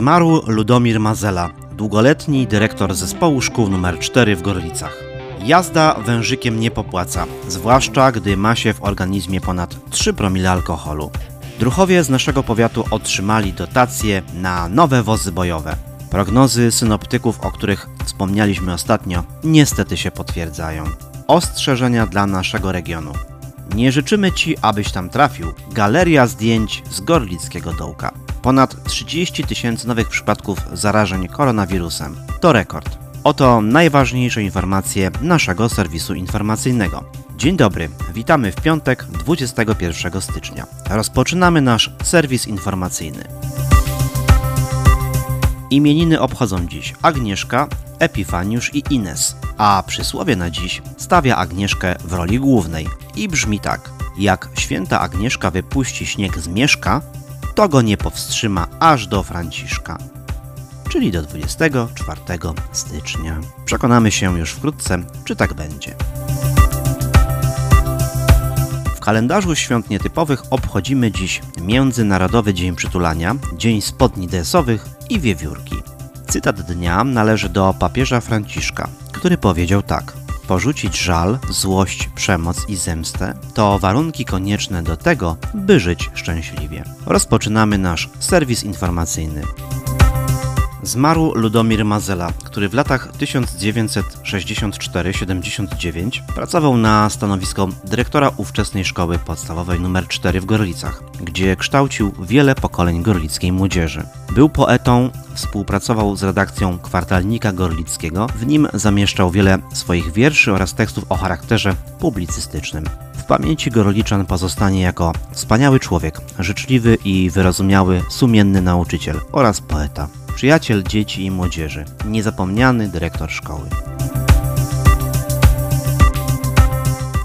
Zmarł Ludomir Mazela, długoletni dyrektor zespołu szkół nr 4 w Gorlicach. Jazda wężykiem nie popłaca, zwłaszcza gdy ma się w organizmie ponad 3 promile alkoholu. Druchowie z naszego powiatu otrzymali dotacje na nowe wozy bojowe. Prognozy synoptyków, o których wspomnieliśmy ostatnio, niestety się potwierdzają. Ostrzeżenia dla naszego regionu. Nie życzymy Ci, abyś tam trafił. Galeria zdjęć z Gorlickiego Dołka. Ponad 30 tysięcy nowych przypadków zarażeń koronawirusem. To rekord. Oto najważniejsze informacje naszego serwisu informacyjnego. Dzień dobry, witamy w piątek 21 stycznia. Rozpoczynamy nasz serwis informacyjny. Imieniny obchodzą dziś Agnieszka, Epifaniusz i Ines, a przysłowie na dziś stawia Agnieszkę w roli głównej i brzmi tak: Jak święta Agnieszka wypuści śnieg z mieszka, to go nie powstrzyma aż do Franciszka. Czyli do 24 stycznia. Przekonamy się już wkrótce, czy tak będzie. W kalendarzu świąt nietypowych obchodzimy dziś Międzynarodowy Dzień Przytulania, Dzień Spodni Desowych i Wiewiórki. Cytat dnia należy do papieża Franciszka, który powiedział tak: Porzucić żal, złość, przemoc i zemstę to warunki konieczne do tego, by żyć szczęśliwie. Rozpoczynamy nasz serwis informacyjny. Zmarł Ludomir Mazela, który w latach 1964-79 pracował na stanowisko dyrektora ówczesnej szkoły podstawowej nr 4 w Gorlicach, gdzie kształcił wiele pokoleń gorlickiej młodzieży. Był poetą, współpracował z redakcją Kwartalnika Gorlickiego, w nim zamieszczał wiele swoich wierszy oraz tekstów o charakterze publicystycznym. W pamięci Gorliczan pozostanie jako wspaniały człowiek, życzliwy i wyrozumiały, sumienny nauczyciel oraz poeta przyjaciel dzieci i młodzieży, niezapomniany dyrektor szkoły.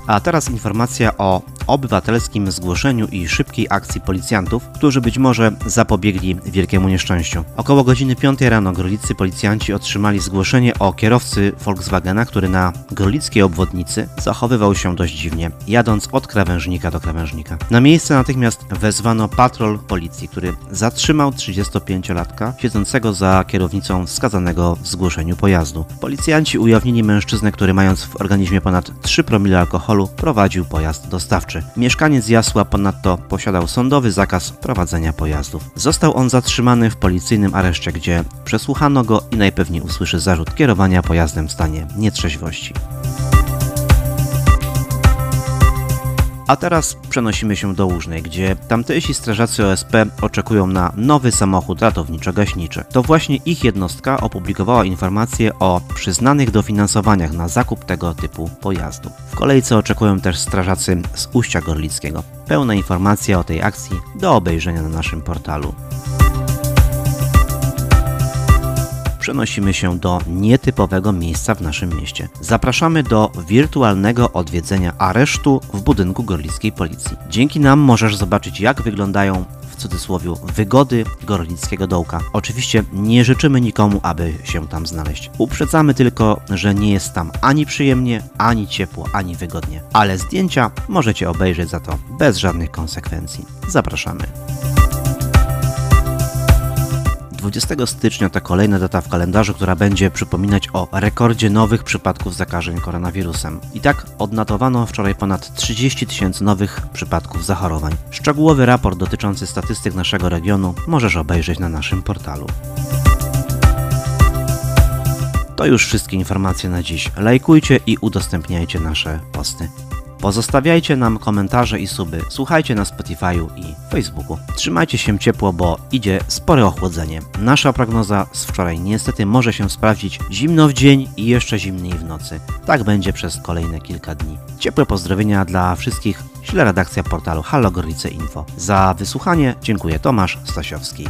A teraz informacja o obywatelskim zgłoszeniu i szybkiej akcji policjantów, którzy być może zapobiegli wielkiemu nieszczęściu. Około godziny 5 rano gorlicy policjanci otrzymali zgłoszenie o kierowcy Volkswagena, który na gorlickiej obwodnicy zachowywał się dość dziwnie, jadąc od krawężnika do krawężnika. Na miejsce natychmiast wezwano patrol policji, który zatrzymał 35-latka siedzącego za kierownicą wskazanego w zgłoszeniu pojazdu. Policjanci ujawnili mężczyznę, który mając w organizmie ponad 3 promile alkoholu prowadził pojazd dostawczy. Mieszkaniec Jasła ponadto posiadał sądowy zakaz prowadzenia pojazdów. Został on zatrzymany w policyjnym areszcie, gdzie przesłuchano go i najpewniej usłyszy zarzut kierowania pojazdem w stanie nietrzeźwości. A teraz przenosimy się do Łużnej, gdzie tamtejsi strażacy OSP oczekują na nowy samochód ratowniczo-gaśniczy. To właśnie ich jednostka opublikowała informacje o przyznanych dofinansowaniach na zakup tego typu pojazdu. W kolejce oczekują też strażacy z Uścia Gorlickiego. Pełna informacja o tej akcji do obejrzenia na naszym portalu. Przenosimy się do nietypowego miejsca w naszym mieście. Zapraszamy do wirtualnego odwiedzenia aresztu w budynku Gorlickiej Policji. Dzięki nam możesz zobaczyć, jak wyglądają w cudzysłowie wygody Gorlickiego Dołka. Oczywiście nie życzymy nikomu, aby się tam znaleźć. Uprzedzamy tylko, że nie jest tam ani przyjemnie, ani ciepło, ani wygodnie. Ale zdjęcia możecie obejrzeć za to bez żadnych konsekwencji. Zapraszamy. 20 stycznia to kolejna data w kalendarzu, która będzie przypominać o rekordzie nowych przypadków zakażeń koronawirusem. I tak odnotowano wczoraj ponad 30 tysięcy nowych przypadków zachorowań. Szczegółowy raport dotyczący statystyk naszego regionu możesz obejrzeć na naszym portalu. To już wszystkie informacje na dziś. Lajkujcie i udostępniajcie nasze posty. Pozostawiajcie nam komentarze i suby. Słuchajcie na Spotify'u i Facebooku. Trzymajcie się ciepło, bo idzie spore ochłodzenie. Nasza prognoza z wczoraj niestety może się sprawdzić zimno w dzień i jeszcze zimniej w nocy. Tak będzie przez kolejne kilka dni. Ciepłe pozdrowienia dla wszystkich. Śle redakcja portalu Halo Gorlice Info. Za wysłuchanie dziękuję Tomasz Stasiowski.